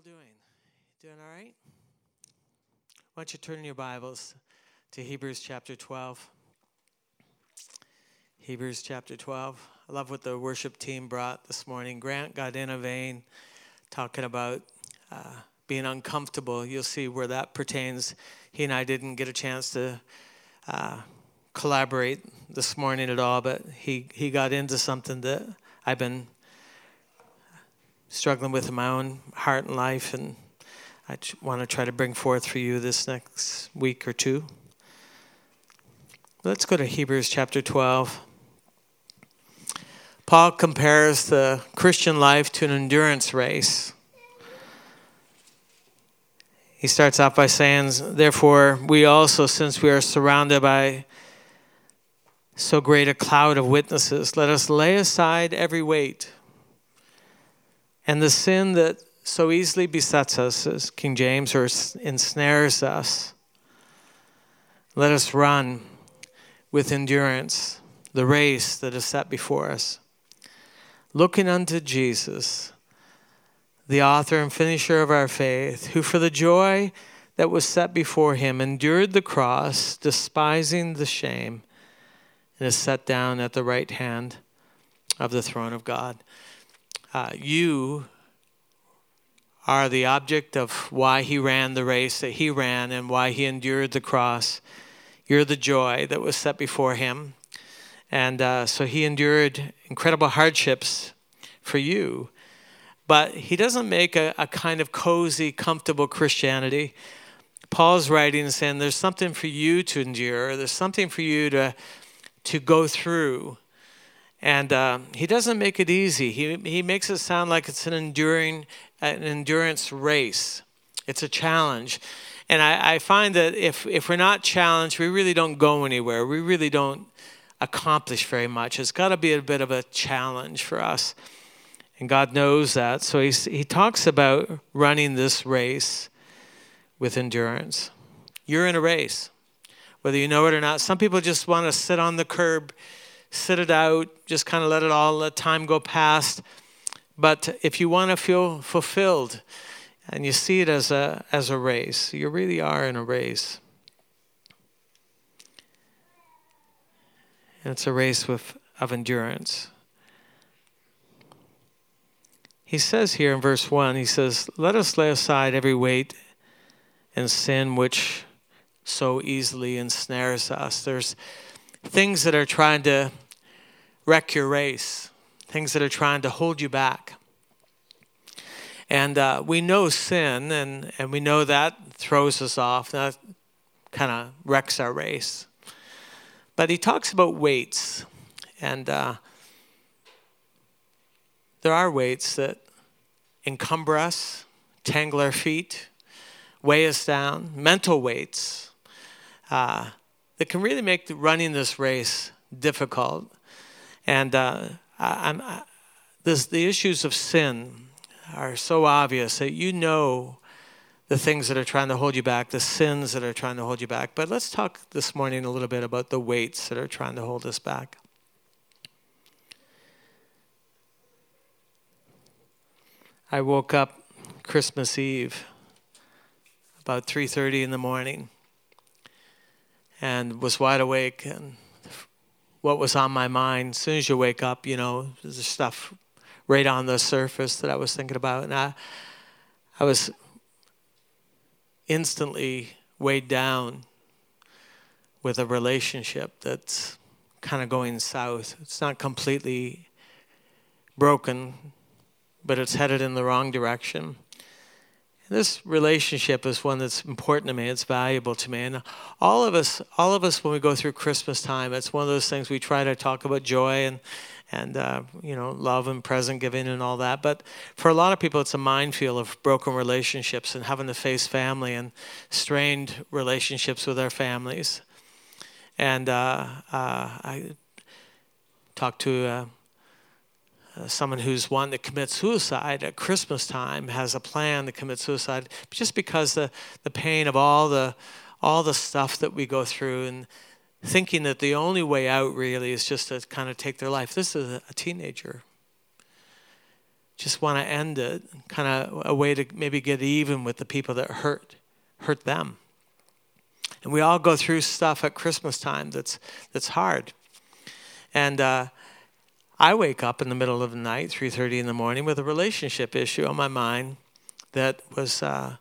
all doing? Doing all right? Why don't you turn your Bibles to Hebrews chapter 12? Hebrews chapter 12. I love what the worship team brought this morning. Grant got in a vein talking about uh, being uncomfortable. You'll see where that pertains. He and I didn't get a chance to uh, collaborate this morning at all, but he, he got into something that I've been struggling with in my own heart and life, and I want to try to bring forth for you this next week or two. Let's go to Hebrews chapter 12. Paul compares the Christian life to an endurance race. He starts off by saying, Therefore, we also, since we are surrounded by so great a cloud of witnesses, let us lay aside every weight and the sin that so easily besets us, as King James, or ensnares us, let us run with endurance the race that is set before us. Looking unto Jesus, the author and finisher of our faith, who for the joy that was set before him endured the cross, despising the shame, and is set down at the right hand of the throne of God uh, you are the object of why he ran the race that he ran and why he endured the cross. You're the joy that was set before him. And uh, so he endured incredible hardships for you. But he doesn't make a, a kind of cozy, comfortable Christianity. Paul's writing and saying there's something for you to endure, there's something for you to, to go through. And uh, he doesn't make it easy. He, he makes it sound like it's an enduring, an endurance race. It's a challenge. And I, I find that if, if we're not challenged, we really don't go anywhere. We really don't accomplish very much. It's got to be a bit of a challenge for us. And God knows that. So he's, he talks about running this race with endurance. You're in a race, whether you know it or not. Some people just want to sit on the curb sit it out, just kind of let it all, let time go past. But if you want to feel fulfilled and you see it as a, as a race, you really are in a race. And it's a race with, of endurance. He says here in verse 1, he says, Let us lay aside every weight and sin which so easily ensnares us. There's things that are trying to wreck your race, things that are trying to hold you back. And uh, we know sin, and, and we know that throws us off. That kind of wrecks our race. But he talks about weights. And uh, there are weights that encumber us, tangle our feet, weigh us down, mental weights uh, that can really make running this race difficult. And uh, I, this, the issues of sin are so obvious that you know the things that are trying to hold you back, the sins that are trying to hold you back. But let's talk this morning a little bit about the weights that are trying to hold us back. I woke up Christmas Eve about 3:30 in the morning and was wide awake and what was on my mind. As soon as you wake up, you know, there's stuff right on the surface that I was thinking about. And I, I was instantly weighed down with a relationship that's kind of going south. It's not completely broken, but it's headed in the wrong direction this relationship is one that's important to me. It's valuable to me. And all of us all of us when we go through christmas time it's one of those things we try to talk about joy and and uh, you know love and present giving and all that. But for a lot of people it's a minefield of broken relationships and having to face family and strained relationships with their families. And uh, uh, i talked to uh, someone who's wanting to commit suicide at Christmas time has a plan to commit suicide just because the, the pain of all the all the stuff that we go through and thinking that the only way out really is just to kind of take their life. This is a, a teenager. just want to end it, kind of a way to maybe get even with the people that hurt hurt them. And we all go through stuff at Christmas time that's that's hard. And uh, I wake up in the middle of the night, 3:30 in the morning, with a relationship issue on my mind that was uh,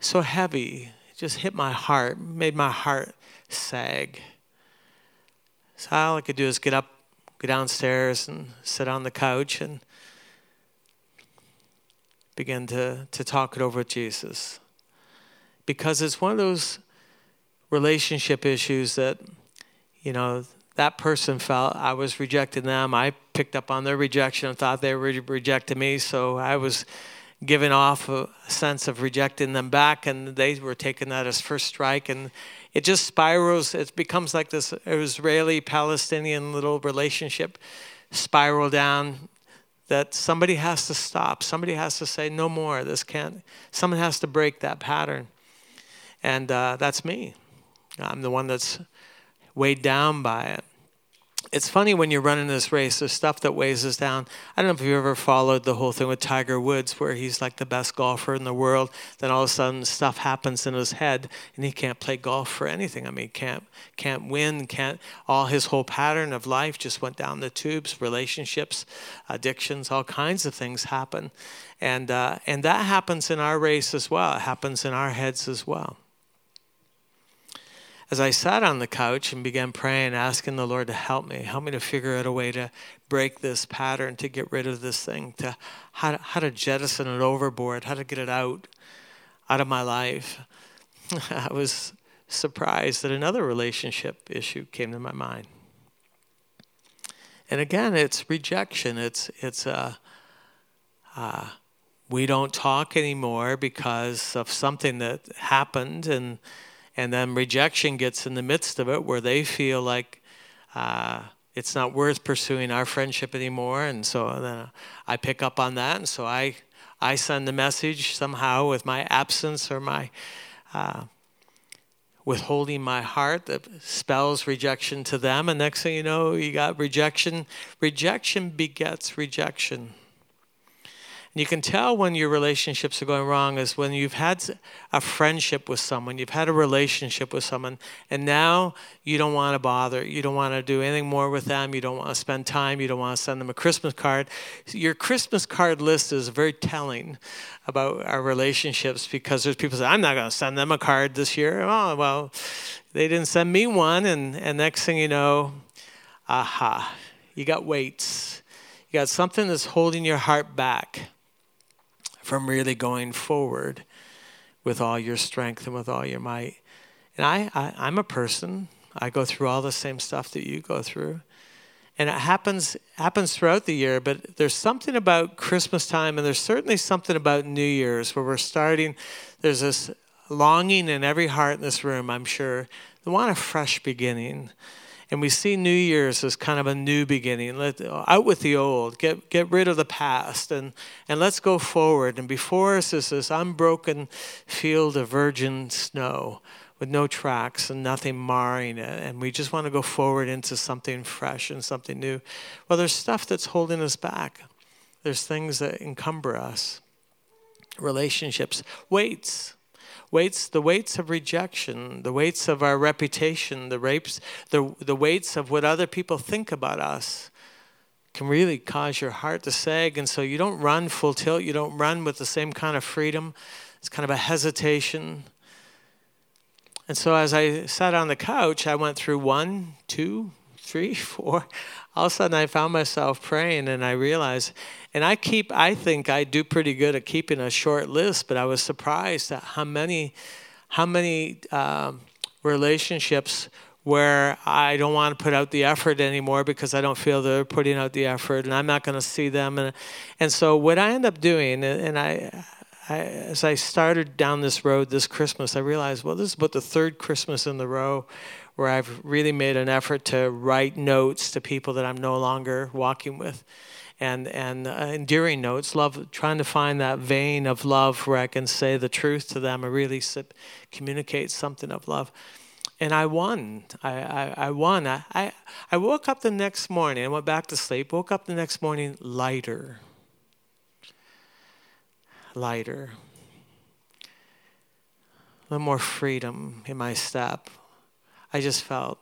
so heavy, it just hit my heart, made my heart sag. So all I could do is get up, go downstairs, and sit on the couch and begin to, to talk it over with Jesus. Because it's one of those relationship issues that, you know, that person felt I was rejecting them. I picked up on their rejection and thought they were rejecting me. So I was giving off a sense of rejecting them back, and they were taking that as first strike. And it just spirals. It becomes like this Israeli Palestinian little relationship spiral down that somebody has to stop. Somebody has to say, no more. This can't, someone has to break that pattern. And uh, that's me. I'm the one that's weighed down by it it's funny when you're running this race, there's stuff that weighs us down. I don't know if you've ever followed the whole thing with Tiger Woods, where he's like the best golfer in the world. Then all of a sudden, stuff happens in his head, and he can't play golf for anything. I mean, can't can't win, can't. All his whole pattern of life just went down the tubes. Relationships, addictions, all kinds of things happen, and uh, and that happens in our race as well. It happens in our heads as well as I sat on the couch and began praying, asking the Lord to help me, help me to figure out a way to break this pattern, to get rid of this thing, to how to, how to jettison it overboard, how to get it out, out of my life. I was surprised that another relationship issue came to my mind. And again, it's rejection. It's it's uh, uh, we don't talk anymore because of something that happened, and and then rejection gets in the midst of it where they feel like uh, it's not worth pursuing our friendship anymore. And so then i pick up on that. And so i i send the message somehow with my absence or my uh, withholding my heart that spells rejection to them. And next thing you know you got rejection. Rejection begets rejection you can tell when your relationships are going wrong is when you've had a friendship with someone, you've had a relationship with someone, and now you don't want to bother. You don't want to do anything more with them. You don't want to spend time. You don't want to send them a Christmas card. Your Christmas card list is very telling about our relationships because there's people say, I'm not going to send them a card this year. Oh, well, they didn't send me one. And, and next thing you know, aha, you got weights. You got something that's holding your heart back from really going forward with all your strength and with all your might. And I, I I'm a person. I go through all the same stuff that you go through. And it happens happens throughout the year, but there's something about Christmas time and there's certainly something about New Year's where we're starting there's this longing in every heart in this room, I'm sure, to want a fresh beginning. And we see New Year's as kind of a new beginning. Let out with the old, get get rid of the past, and and let's go forward. And before us is this unbroken field of virgin snow with no tracks and nothing marring it. And we just want to go forward into something fresh and something new. Well, there's stuff that's holding us back. There's things that encumber us. Relationships, weights weights, the weights of rejection, the weights of our reputation, the rapes, the, the weights of what other people think about us can really cause your heart to sag. And so you don't run full tilt, you don't run with the same kind of freedom. It's kind of a hesitation. And so as I sat on the couch, I went through one, two, three, four. All of a sudden, I found myself praying, and I realized, and I keep, I think I do pretty good at keeping a short list, but I was surprised at how many, how many um, relationships where I don't want to put out the effort anymore because I don't feel they're putting out the effort, and I'm not going to see them, and and so what I end up doing, and I. I, as I started down this road this Christmas, I realized, well, this is about the third Christmas in the row where I've really made an effort to write notes to people that I'm no longer walking with. And, and uh, endearing notes, love, trying to find that vein of love where I can say the truth to them and really sip, communicate something of love. And I won. I, I, I won. I, I, I woke up the next morning, I went back to sleep, woke up the next morning lighter. lighter, a little more freedom in my step. I just felt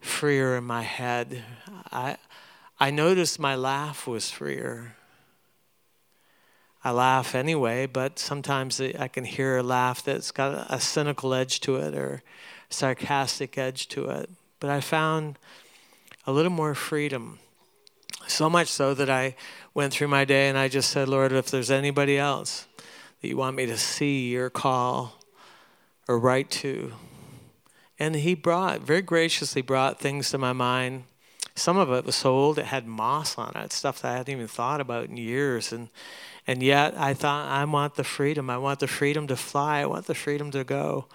freer in my head. I, I noticed my laugh was freer. I laugh anyway, but sometimes I can hear a laugh that's got a cynical edge to it or sarcastic edge to it. But I found a little more freedom. So much so that I went through my day and I just said, Lord, if there's anybody else that you want me to see or call or write to. And he brought, very graciously brought things to my mind. Some of it was so old it had moss on it, stuff that I hadn't even thought about in years. And and yet I thought I want the freedom. I want the freedom to fly. I want the freedom to go.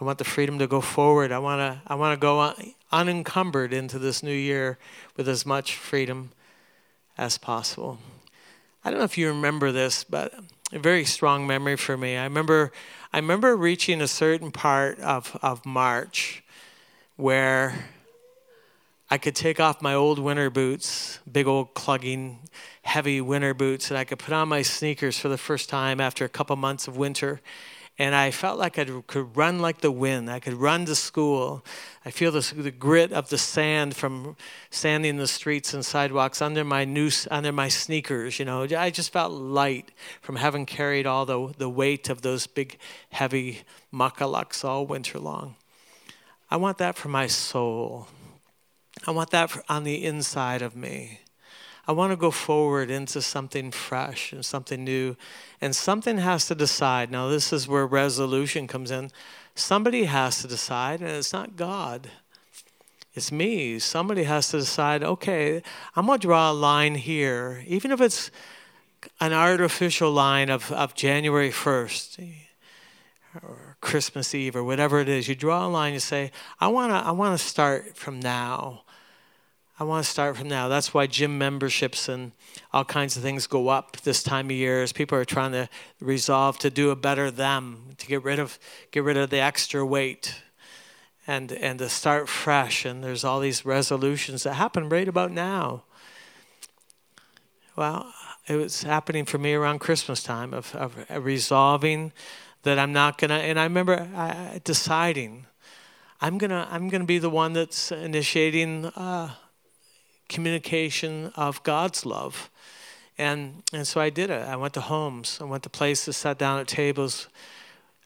I want the freedom to go forward. I want to I want to go unencumbered into this new year with as much freedom as possible. I don't know if you remember this, but a very strong memory for me. I remember I remember reaching a certain part of, of March where I could take off my old winter boots, big old clugging, heavy winter boots, and I could put on my sneakers for the first time after a couple months of winter and I felt like I could run like the wind. I could run to school. I feel the, the grit of the sand from sanding the streets and sidewalks under my noose, under my sneakers. You know, I just felt light from having carried all the, the weight of those big, heavy muckalucks all winter long. I want that for my soul. I want that for, on the inside of me. I want to go forward into something fresh and something new. And something has to decide. Now, this is where resolution comes in. Somebody has to decide, and it's not God. It's me. Somebody has to decide, okay, I'm going to draw a line here, even if it's an artificial line of, of January 1st or Christmas Eve or whatever it is. You draw a line, you say, I want to I want to start from now. I want to start from now. That's why gym memberships and all kinds of things go up this time of year as people are trying to resolve to do a better them, to get rid of get rid of the extra weight and and to start fresh and there's all these resolutions that happen right about now. Well, it was happening for me around Christmas time of, of resolving that I'm not gonna and I remember uh, deciding I'm gonna I'm gonna be the one that's initiating uh, communication of God's love. And, and so I did it. I went to homes, I went to places, sat down at tables,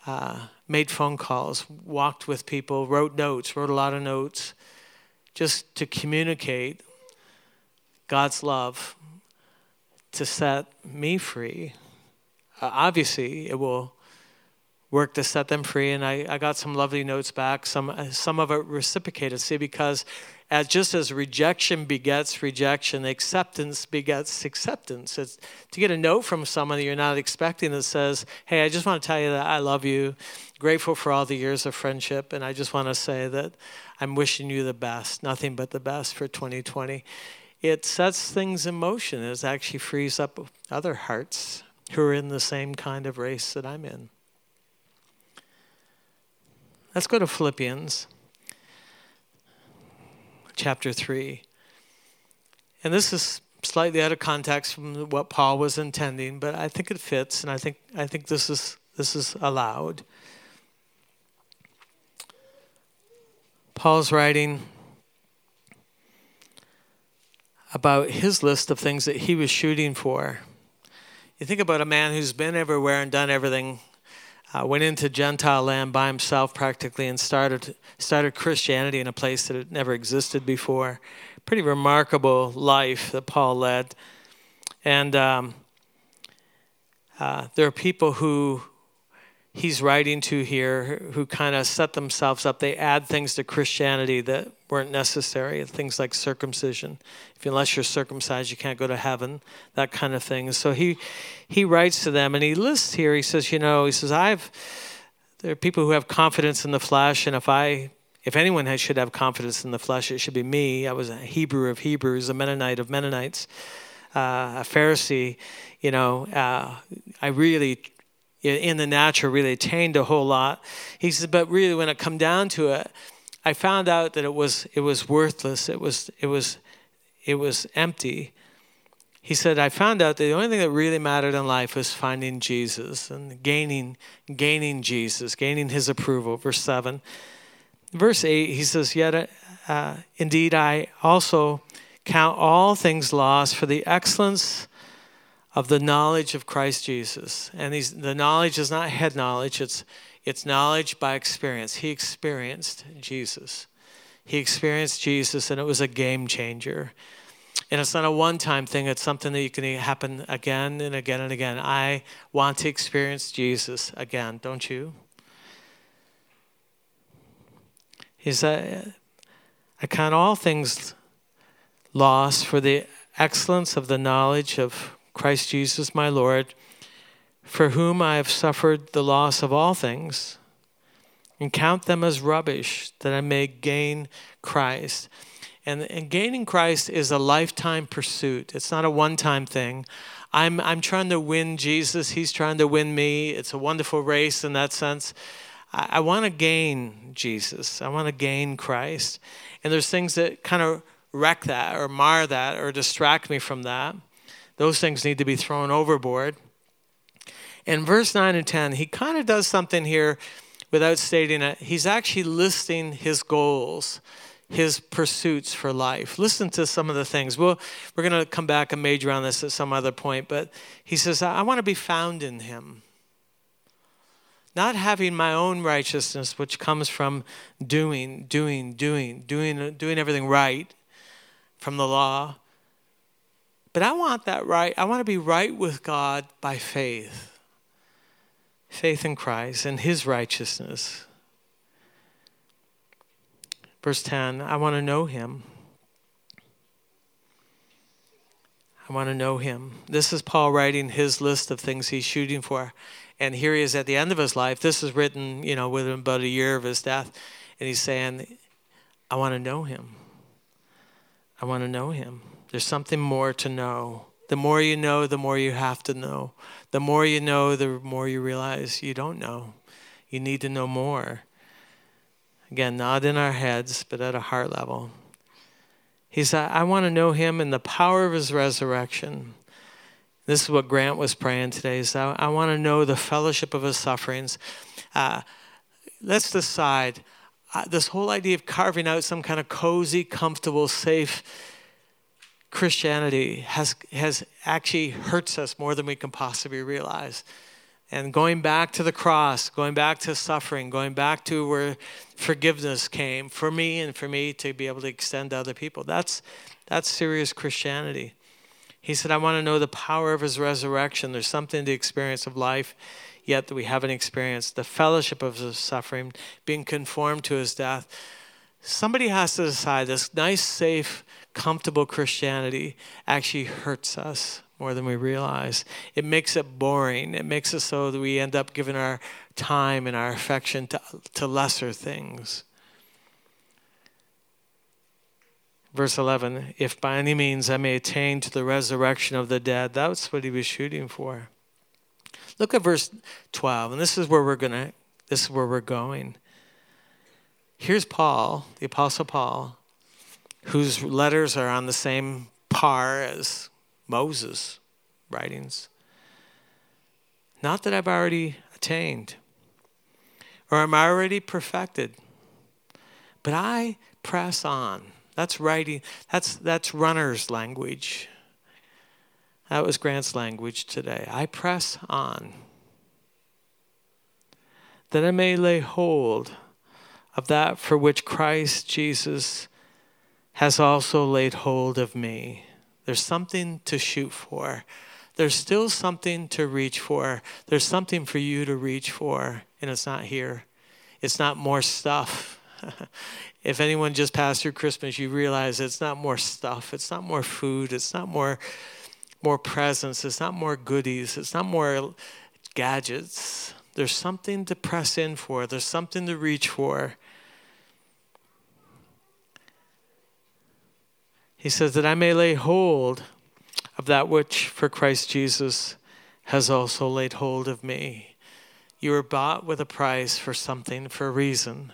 uh, made phone calls, walked with people, wrote notes, wrote a lot of notes, just to communicate God's love to set me free. Uh, obviously, it will work to set them free, and I, I got some lovely notes back. Some some of it reciprocated. See, because as just as rejection begets rejection, acceptance begets acceptance. It's to get a note from someone that you're not expecting that says, Hey, I just want to tell you that I love you, grateful for all the years of friendship, and I just want to say that I'm wishing you the best, nothing but the best for 2020. It sets things in motion. It actually frees up other hearts who are in the same kind of race that I'm in. Let's go to Philippians chapter 3. And this is slightly out of context from what Paul was intending, but I think it fits, and I think, I think this, is, this is allowed. Paul's writing about his list of things that he was shooting for. You think about a man who's been everywhere and done everything uh, went into Gentile land by himself practically and started started Christianity in a place that had never existed before. Pretty remarkable life that Paul led, and um, uh, there are people who he's writing to here who kind of set themselves up. They add things to Christianity that weren't necessary, things like circumcision. If unless you're circumcised, you can't go to heaven, that kind of thing. So he he writes to them and he lists here, he says, you know, he says, I've there are people who have confidence in the flesh, and if I if anyone has, should have confidence in the flesh, it should be me. I was a Hebrew of Hebrews, a Mennonite of Mennonites, uh, a Pharisee. You know, uh, I really in the natural really attained a whole lot. He says, but really when it come down to it, I found out that it was it was worthless. It was it was it was empty. he said, I found out that the only thing that really mattered in life was finding Jesus and gaining, gaining Jesus, gaining his approval. Verse 7. Verse 8, he says, Yet uh, indeed I also count all things lost for the excellence of the knowledge of Christ Jesus. And the knowledge is not head knowledge, it's, it's knowledge by experience. He experienced Jesus. He experienced Jesus, and it was a game changer. And it's not a one time thing, it's something that you can happen again and again and again. I want to experience Jesus again, don't you? He said, I count all things lost for the excellence of the knowledge of Christ Jesus my Lord, for whom I have suffered the loss of all things, and count them as rubbish, that I may gain Christ. And, and gaining Christ is a lifetime pursuit. It's not a one-time thing. I'm, I'm trying to win Jesus. He's trying to win me. It's a wonderful race in that sense. I, I want to gain Jesus. I want to gain Christ. And there's things that kind of wreck that or mar that or distract me from that. Those things need to be thrown overboard. In verse 9 and 10, he kind of does something here without stating it. He's actually listing his goals, his pursuits for life. Listen to some of the things. Well, we're going to come back and major on this at some other point, but he says, I want to be found in him. Not having my own righteousness, which comes from doing, doing, doing, doing, doing everything right from the law, but I want that right. I want to be right with God by faith. Faith in Christ and his righteousness. Verse 10 I want to know him. I want to know him. This is Paul writing his list of things he's shooting for. And here he is at the end of his life. This is written, you know, within about a year of his death. And he's saying, I want to know him. I want to know him. There's something more to know. The more you know, the more you have to know. The more you know, the more you realize you don't know. You need to know more. Again, not in our heads, but at a heart level. He said, I want to know him in the power of his resurrection. This is what Grant was praying today. So I, want to know the fellowship of his sufferings. Uh, let's decide uh, this whole idea of carving out some kind of cozy, comfortable, safe Christianity has, has actually hurts us more than we can possibly realize. And going back to the cross, going back to suffering, going back to where forgiveness came for me and for me to be able to extend to other people, that's, that's serious Christianity. He said, I want to know the power of his resurrection. There's something in the experience of life yet that we haven't experienced. The fellowship of his suffering, being conformed to his death. Somebody has to decide this nice, safe, comfortable Christianity actually hurts us more than we realize. It makes it boring. It makes it so that we end up giving our time and our affection to, to lesser things. Verse 11, if by any means I may attain to the resurrection of the dead, that's what he was shooting for. Look at verse 12, and this is where we're going to this is where we're going. Here's Paul, the apostle Paul, whose letters are on the same par as Moses' writings. Not that I've already attained or I'm already perfected, but I press on. That's writing, that's, that's runner's language. That was Grant's language today. I press on that I may lay hold of that for which Christ Jesus has also laid hold of me. There's something to shoot for. There's still something to reach for. There's something for you to reach for, and it's not here. It's not more stuff. if anyone just passed through Christmas, you realize it's not more stuff. It's not more food. It's not more more presents. It's not more goodies. It's not more gadgets. There's something to press in for. There's something to reach for. He says, that I may lay hold of that which for Christ Jesus has also laid hold of me. You were bought with a price for something, for a reason.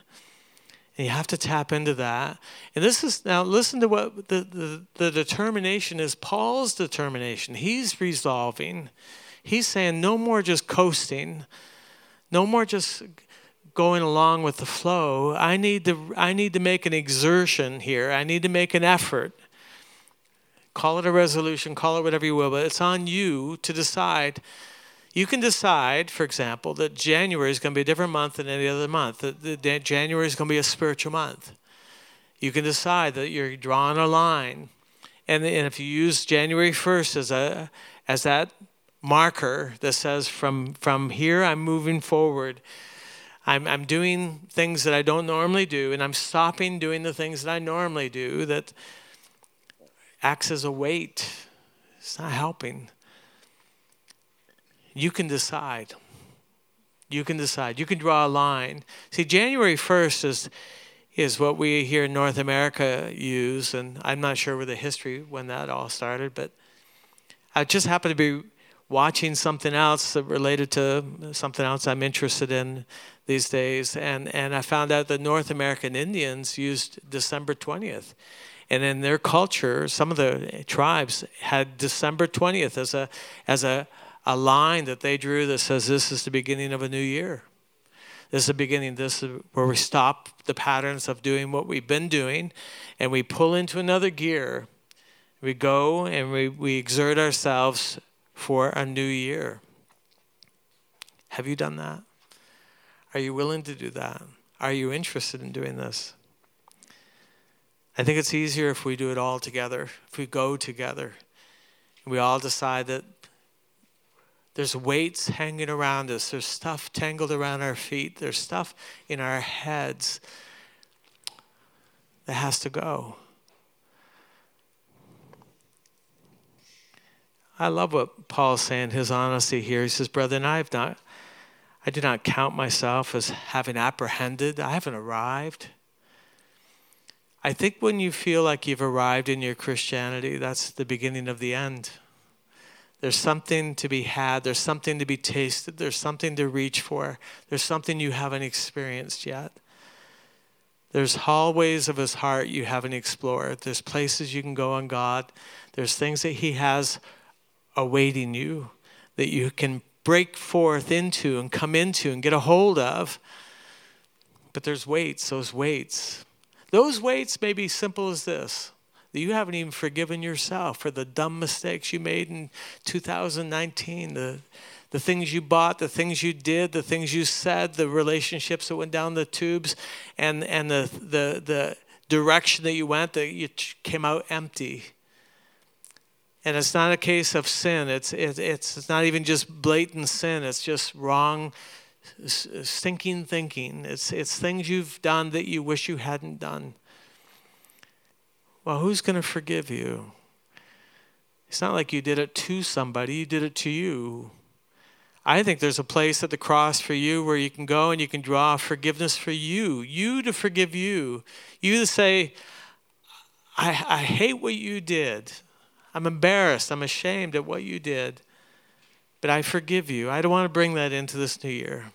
And you have to tap into that. And this is now listen to what the, the, the determination is Paul's determination. He's resolving. He's saying no more just coasting, no more just going along with the flow. I need to I need to make an exertion here. I need to make an effort. Call it a resolution, call it whatever you will, but it's on you to decide you can decide, for example, that January is going to be a different month than any other month. That, January is going to be a spiritual month. You can decide that you're drawing a line, and, and if you use January 1st as a as that marker that says from from here I'm moving forward. I'm, I'm doing things that I don't normally do, and I'm stopping doing the things that I normally do that acts as a weight. It's not helping you can decide. You can decide. You can draw a line. See, January 1st is is what we here in North America use, and I'm not sure where the history when that all started, but I just happened to be watching something else related to something else I'm interested in these days, and and I found out that North American Indians used December 20th. And in their culture, some of the tribes had December 20th as a as a a line that they drew that says this is the beginning of a new year. This is the beginning. This is where we stop the patterns of doing what we've been doing and we pull into another gear. We go and we, we exert ourselves for a new year. Have you done that? Are you willing to do that? Are you interested in doing this? I think it's easier if we do it all together, if we go together. We all decide that there's weights hanging around us. There's stuff tangled around our feet. There's stuff in our heads that has to go. I love what Paul's saying, his honesty here. He says, Brother, and I have not I do not count myself as having apprehended. I haven't arrived. I think when you feel like you've arrived in your Christianity, that's the beginning of the end. There's something to be had. There's something to be tasted. There's something to reach for. There's something you haven't experienced yet. There's hallways of his heart you haven't explored. There's places you can go on God. There's things that he has awaiting you that you can break forth into and come into and get a hold of. But there's weights, those weights. Those weights may be simple as this that you haven't even forgiven yourself for the dumb mistakes you made in 2019, the, the things you bought, the things you did, the things you said, the relationships that went down the tubes, and, and the, the, the direction that you went that you came out empty. And it's not a case of sin. It's, it, it's, it's not even just blatant sin. It's just wrong, stinking thinking. It's, it's things you've done that you wish you hadn't done. Well, who's going to forgive you? It's not like you did it to somebody, you did it to you. I think there's a place at the cross for you where you can go and you can draw forgiveness for you, you to forgive you. You to say, I, I hate what you did. I'm embarrassed. I'm ashamed at what you did. But I forgive you. I don't want to bring that into this new year.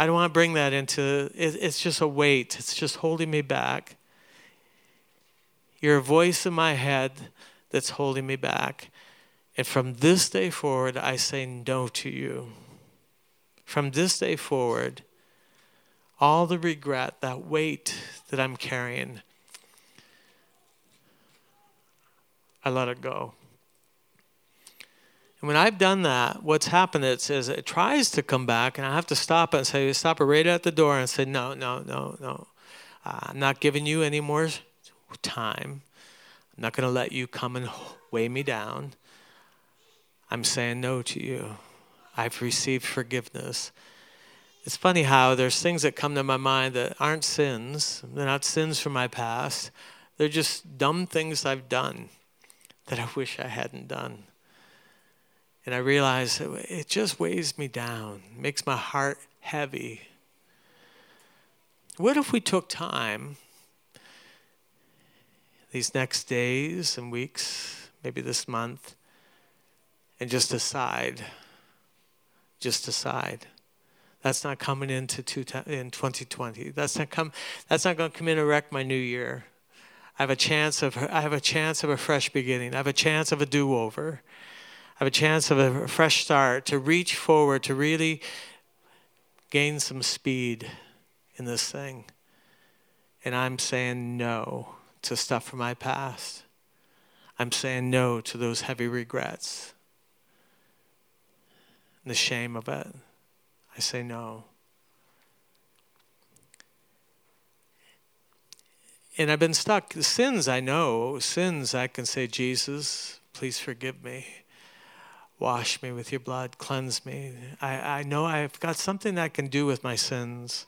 I don't want to bring that into it, it's just a weight. It's just holding me back. You're a voice in my head that's holding me back. And from this day forward, I say no to you. From this day forward, all the regret, that weight that I'm carrying, I let it go. And when I've done that, what's happened is, is it tries to come back, and I have to stop it and say, stop it right at the door and say, no, no, no, no. Uh, I'm not giving you any more time. I'm not going to let you come and weigh me down. I'm saying no to you. I've received forgiveness. It's funny how there's things that come to my mind that aren't sins. They're not sins from my past. They're just dumb things I've done that I wish I hadn't done. And I realize it just weighs me down, makes my heart heavy. What if we took time these next days and weeks, maybe this month, and just decide, just decide That's not coming into two, in 2020. That's not come. That's not going to come in and wreck my new year. I have a chance of I have a chance of a fresh beginning. I have a chance of a do-over. Have a chance of a fresh start to reach forward to really gain some speed in this thing. And I'm saying no to stuff from my past. I'm saying no to those heavy regrets. and The shame of it. I say no. And I've been stuck. Sins, I know. Sins, I can say, Jesus, please forgive me. Wash me with your blood. Cleanse me. I, I know I've got something I can do with my sins.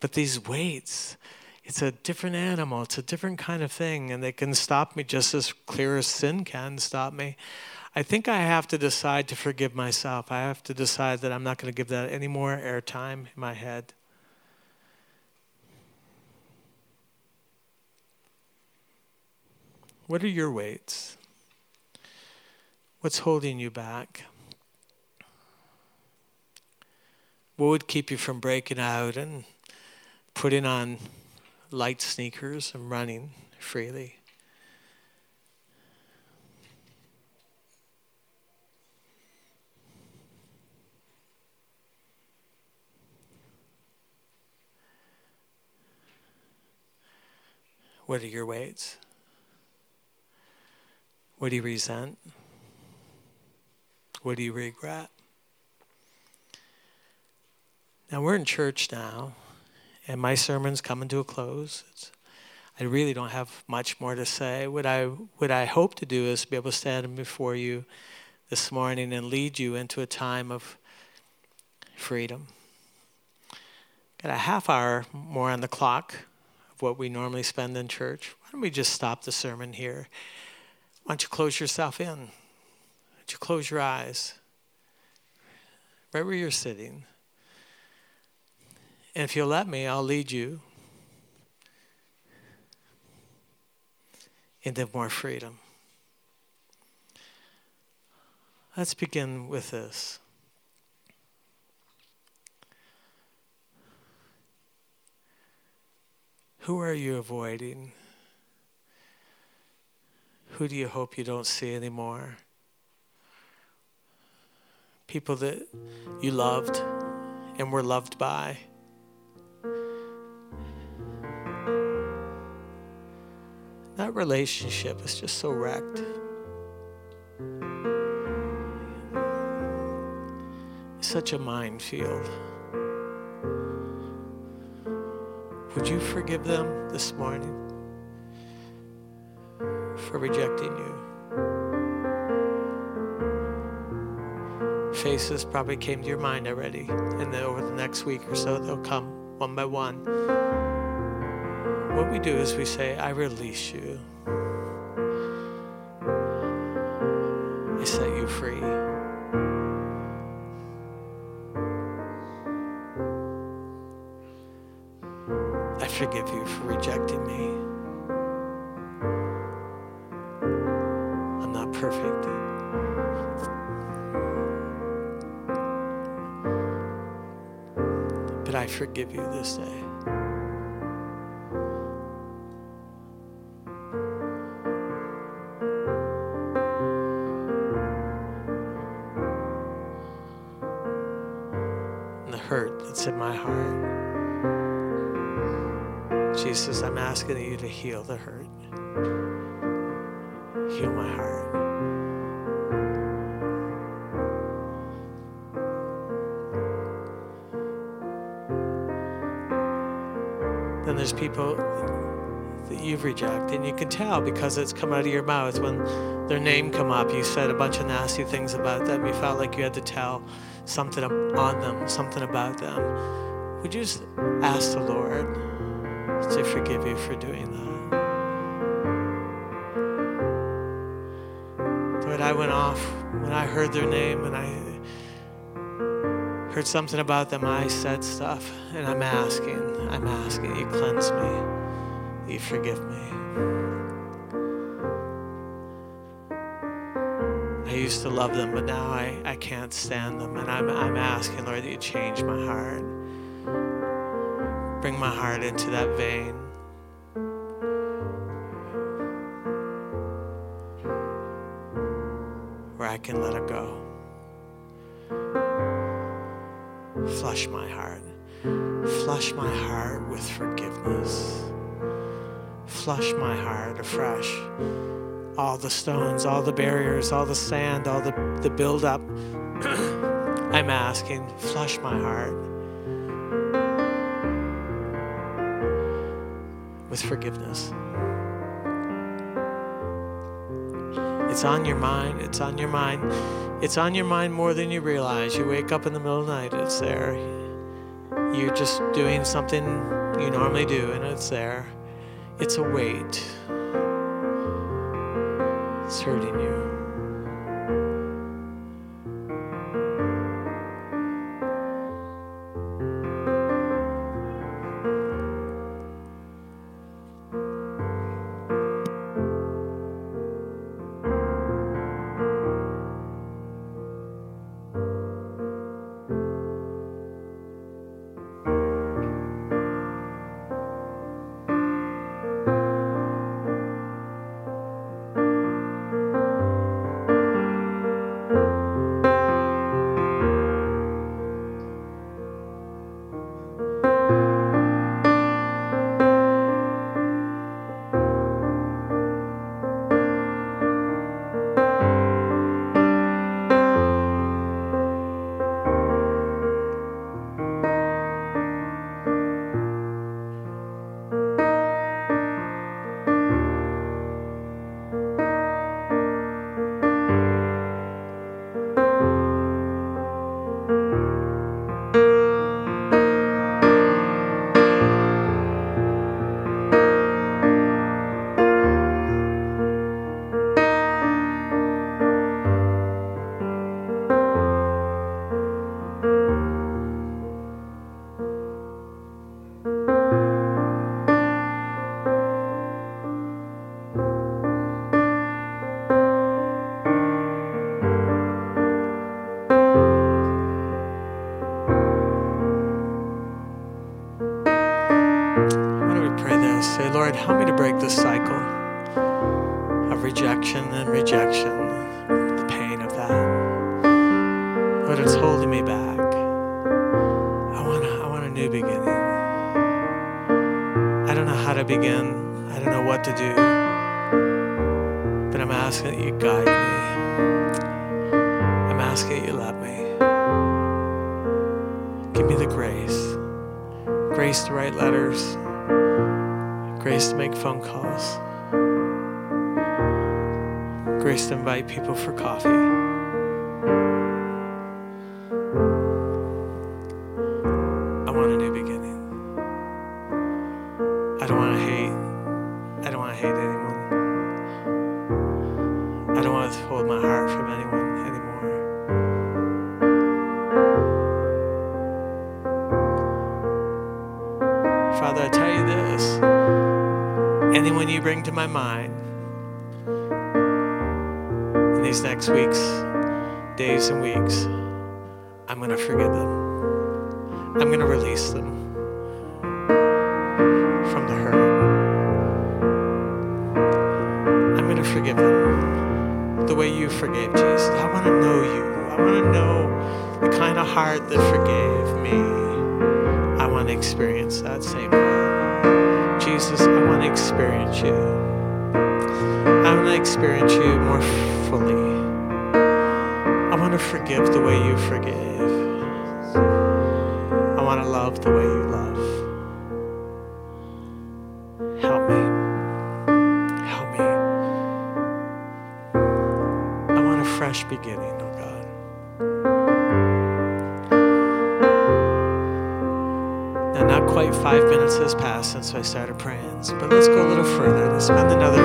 But these weights, it's a different animal. It's a different kind of thing. And they can stop me just as clear as sin can stop me. I think I have to decide to forgive myself. I have to decide that I'm not going to give that any more airtime in my head. What are your weights? What's holding you back? What would keep you from breaking out and putting on light sneakers and running freely? What are your weights? What do you resent? What do you regret? Now we're in church now, and my sermon's coming to a close. It's, I really don't have much more to say. What I what I hope to do is be able to stand before you this morning and lead you into a time of freedom. Got a half hour more on the clock of what we normally spend in church, why don't we just stop the sermon here? Why don't you close yourself in? Don't you close your eyes? Right where you're sitting. And if you'll let me, I'll lead you into more freedom. Let's begin with this. Who are you avoiding? Who do you hope you don't see anymore? People that you loved and were loved by. That relationship is just so wrecked. It's such a minefield. Would you forgive them this morning for rejecting you? Faces probably came to your mind already, and then over the next week or so, they'll come one by one. What we do is we say, I release you. I set you free. I forgive you for rejecting me. Forgive you this day. And the hurt that's in my heart. Jesus, I'm asking you to heal the hurt. There's people that you've rejected, and you can tell because it's come out of your mouth. When their name come up, you said a bunch of nasty things about them. You felt like you had to tell something on them, something about them. Would you just ask the Lord? to forgive you for doing that. Lord, I went off when I heard their name and I heard something about them. I said stuff, and I'm asking, I'm asking you cleanse me, you forgive me. I used to love them, but now I, I can't stand them. And I'm, I'm asking, Lord, that you change my heart. Bring my heart into that vein. Where I can let it go. Flush my heart. Flush my heart with forgiveness. Flush my heart afresh. All the stones, all the barriers, all the sand, all the, the buildup. I'm asking, flush my heart with forgiveness. It's on your mind. It's on your mind. It's on your mind more than you realize. You wake up in the middle of the night, it's there. You're just doing something you normally do, and it's there. It's a weight. It's hurting you. Lord, help me to break this cycle of rejection and rejection, the pain of that. Lord, it's holding me back. I want, I want a new beginning. I don't know how to begin. I don't know what to do. But I'm asking that you guide me. I'm asking that you love me. Give me the grace grace to write letters, grace to make phone calls, grace to invite people for coffee. My mind in these next weeks, days, and weeks, I'm going to forgive them. I'm going to release them from the hurt. I'm going to forgive them the way you forgave Jesus. I want to know you. I want to know the kind of heart that forgave me. I want to experience that same heart. Jesus, I want to experience you. I want to experience you more fully. I want to forgive the way you forgive. I want to love the way you love. Help me. Help me. I want a fresh beginning, five minutes has passed since I started praying, but let's go a little further. Let's spend another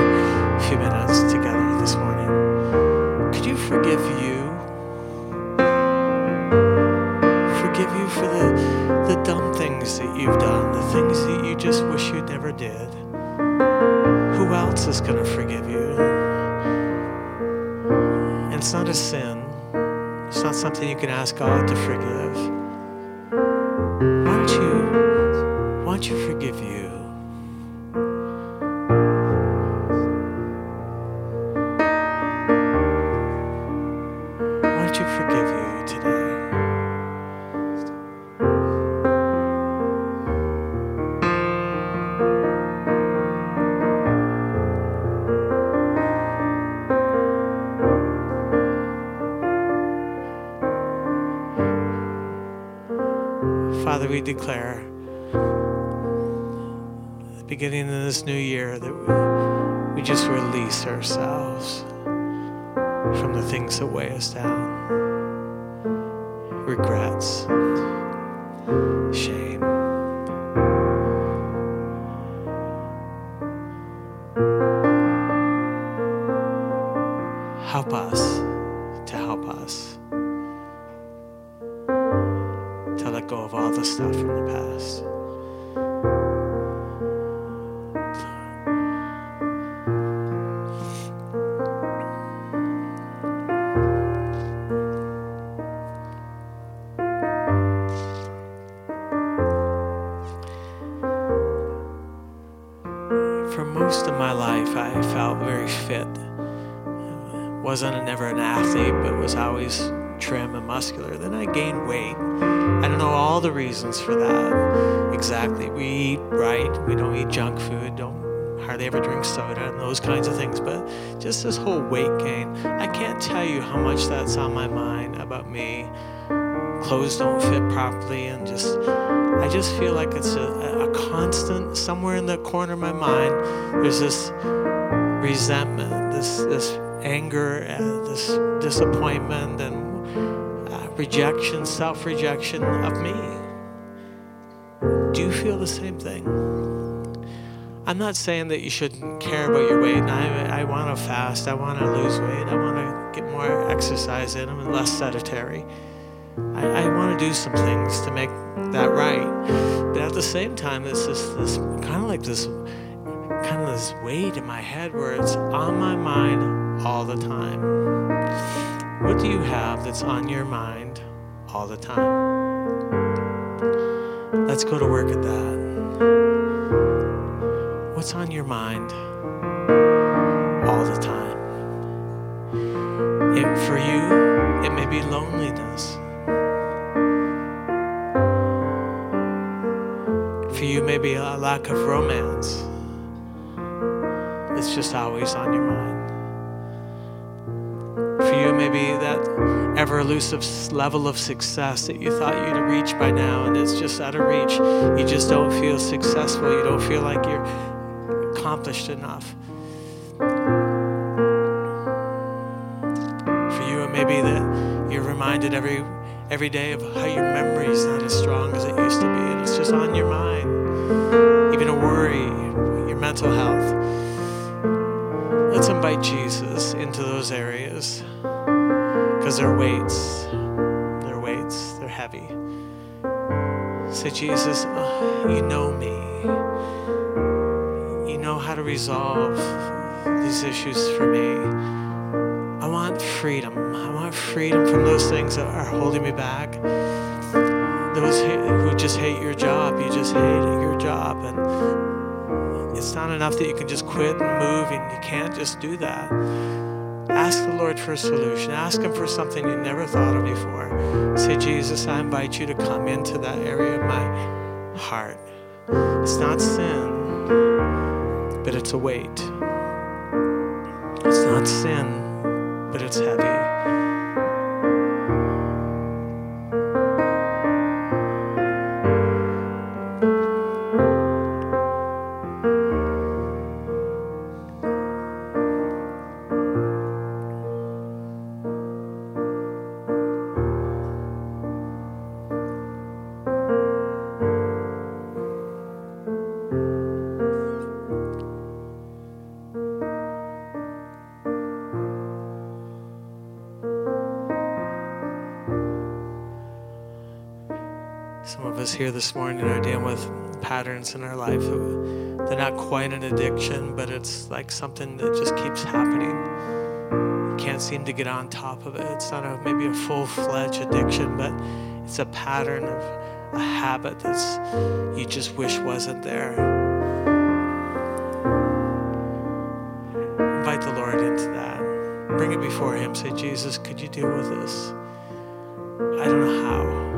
few minutes together this morning. Could you forgive you? Forgive you for the, the dumb things that you've done, the things that you just wish you never did. Who else is going to forgive you? And it's not a sin. It's not something you can ask God to forgive. Father, we declare at the beginning of this new year that we, we just release ourselves from the things that weigh us down regrets, shame. Just this whole weight gain, I can't tell you how much that's on my mind about me. Clothes don't fit properly, and just I just feel like it's a, a constant somewhere in the corner of my mind. There's this resentment, this this anger, and this disappointment, and uh, rejection, self-rejection of me. Do you feel the same thing? I'm not saying that you shouldn't care about your weight. And I, I want to fast. I want to lose weight. I want to get more exercise in. I'm less sedentary. I, I want to do some things to make that right. But at the same time, it's this, this kind of like this kind of this weight in my head where it's on my mind all the time. What do you have that's on your mind all the time? Let's go to work at that. What's on your mind all the time? For you, it may be loneliness. For you, maybe a lack of romance. It's just always on your mind. For you, maybe that ever elusive level of success that you thought you'd reach by now, and it's just out of reach. You just don't feel successful. You don't feel like you're accomplished enough. For you, it may be that you're reminded every every day of how your memory is not as strong as it used to be, and it's just on your mind. Even a worry, your mental health. Let's invite Jesus into those areas because they're weights. They're weights. They're heavy. Say, Jesus, oh, you know me. Know how to resolve these issues for me. I want freedom. I want freedom from those things that are holding me back. Those who just hate your job, you just hate your job. And it's not enough that you can just quit and move, and you can't just do that. Ask the Lord for a solution. Ask Him for something you never thought of before. Say, Jesus, I invite you to come into that area of my heart. It's not sin, but it's a weight. It's not sin, but it's heavy. Here this morning are dealing with patterns in our life. They're not quite an addiction, but it's like something that just keeps happening. You can't seem to get on top of it. It's not a, maybe a full fledged addiction, but it's a pattern of a habit that's you just wish wasn't there. Invite the Lord into that. Bring it before Him. Say, Jesus, could you deal with this? I don't know how.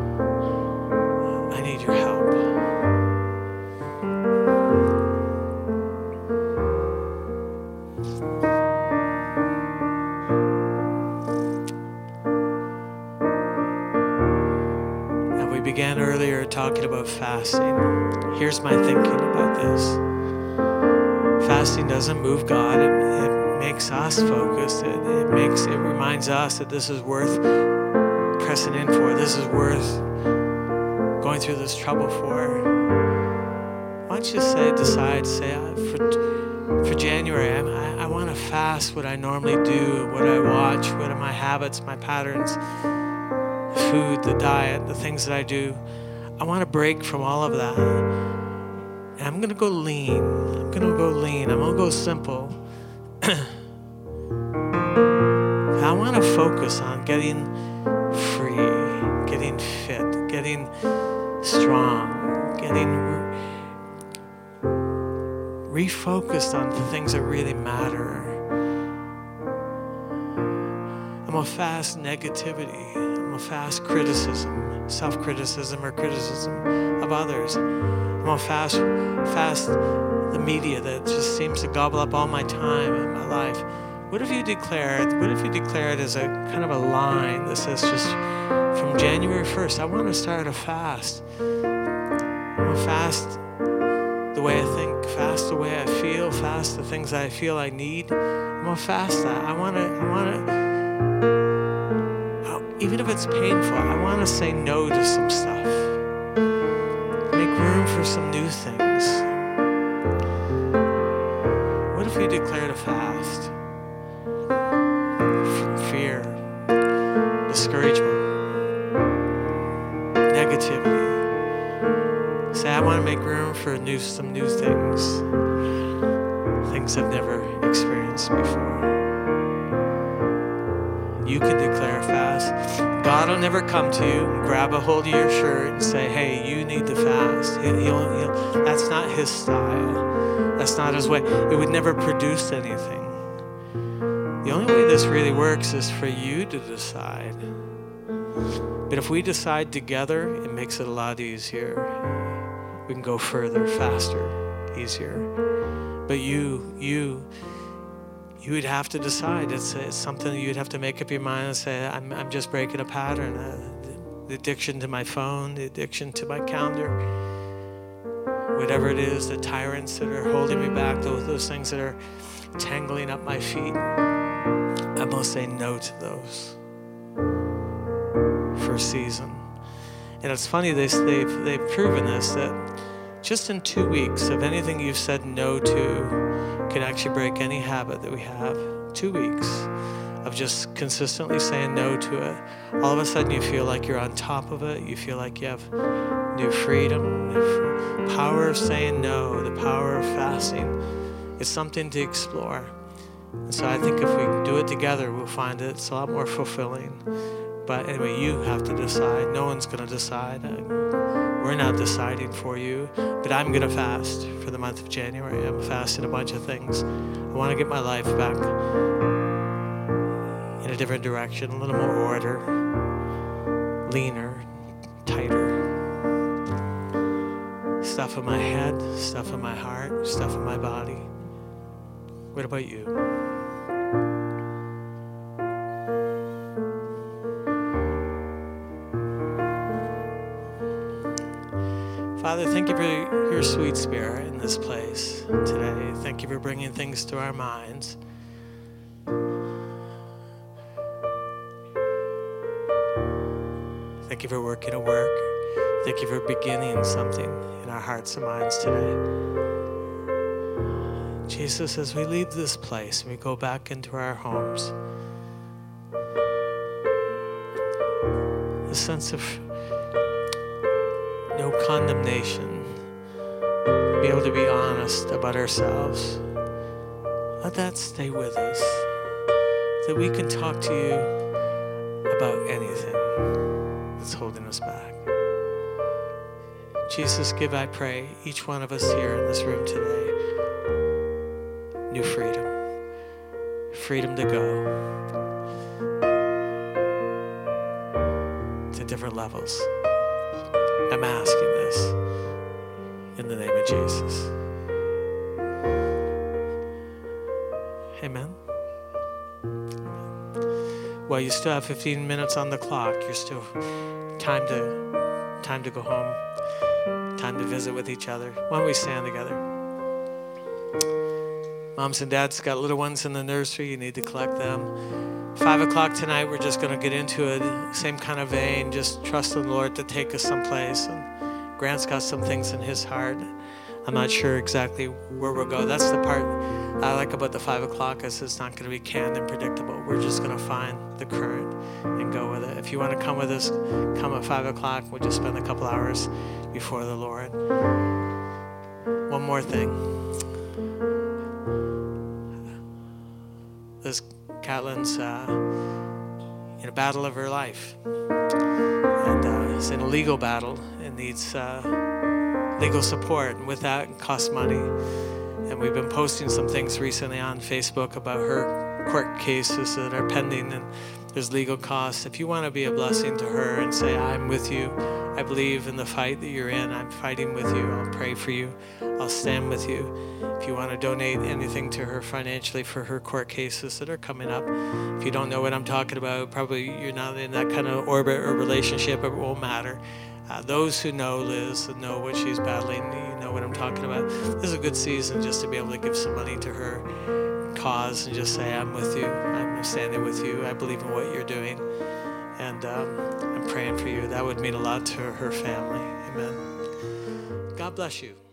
Fasting. Here's my thinking about this fasting doesn't move God, it, it makes us focused. It, it, makes, it reminds us that this is worth pressing in for, this is worth going through this trouble for. Why don't you say, decide, say, uh, for, for January, I, I want to fast what I normally do, what I watch, what are my habits, my patterns food, the diet, the things that I do. I want to break from all of that. And I'm going to go lean. I'm going to go lean. I'm going to go simple. I want to focus on getting free, getting fit, getting strong, getting refocused on the things that really matter. I'm to fast negativity I'm to fast criticism, self criticism, or criticism of others. I'm gonna fast, fast the media that just seems to gobble up all my time and my life. What if you declare it? what if you declare it as a kind of a line that says just from January 1st, I want to start a fast. I'm fast the way I think, fast the way I feel, fast the things I feel I need. I'm gonna fast that. I wanna, I wanna even if it's painful, I want to say no to some stuff. Make room for some new things. What if we declared a fast? Fear, discouragement, negativity. Say, I want to make room for new, some new things, things I've never experienced before you can declare a fast. God will never come to you and grab a hold of your shirt and say, hey, you need to fast. He'll, he'll, he'll, that's not his style. That's not his way. It would never produce anything. The only way this really works is for you to decide. But if we decide together, it makes it a lot easier. We can go further, faster, easier. But you, you, you would have to decide. It's, it's something you'd have to make up your mind and say, I'm, I'm just breaking a pattern. Uh, the addiction to my phone, the addiction to my calendar, whatever it is, the tyrants that are holding me back, those, those things that are tangling up my feet. I must say no to those for a season. And it's funny, they, they've, they've proven this that just in two weeks of anything you've said no to can actually break any habit that we have. Two weeks of just consistently saying no to it. All of a sudden, you feel like you're on top of it. You feel like you have new freedom, new power of saying no, the power of fasting. It's something to explore. And so I think if we do it together, we'll find it's a lot more fulfilling. But anyway, you have to decide. No one's going to decide. We're not deciding for you, but I'm going to fast for the month of January. I'm fasting a bunch of things. I want to get my life back in a different direction, a little more order, leaner, tighter. Stuff in my head, stuff in my heart, stuff in my body. What about you? Father, thank you for your sweet spirit in this place today. Thank you for bringing things to our minds. Thank you for working a work. Thank you for beginning something in our hearts and minds today. Jesus, as we leave this place and we go back into our homes, the sense of condemnation, be able to be honest about ourselves. Let that stay with us. that we can talk to you about anything that's holding us back. Jesus, give, I pray, each one of us here in this room today new freedom. Freedom to go to different levels. I'm asking this in the name of Jesus. Amen. Well, you still have 15 minutes on the clock. You're still time to time to go home. Time to visit with each other. Why don't we stand together? Moms and dads got little ones in the nursery. You need to collect them. Five o'clock tonight, we're just going to get into it. Same kind of vein. Just trust the Lord to take us someplace. And Grant's got some things in his heart. I'm not sure exactly where we'll go. That's the part I like about the five o'clock is it's not going to be canned and predictable. We're just going to find the current and go with it. If you want to come with us, come at five o'clock. We'll just spend a couple hours before the Lord. One more thing. This Caitlin's uh, in a battle of her life, and uh, it's in a legal battle and needs uh, legal support. And with that, it costs money. And we've been posting some things recently on Facebook about her court cases that are pending, and there's legal costs. If you want to be a blessing to her and say, "I'm with you," I believe in the fight that you're in. I'm fighting with you. I'll pray for you. I'll stand with you. If you want to donate anything to her financially for her court cases that are coming up, if you don't know what I'm talking about, probably you're not in that kind of orbit or relationship, it won't matter. Uh, those who know Liz and know what she's battling, you know what I'm talking about. This is a good season just to be able to give some money to her cause and just say, I'm with you. I'm standing with you. I believe in what you're doing and um, I'm praying for you. That would mean a lot to her family. Amen. God bless you.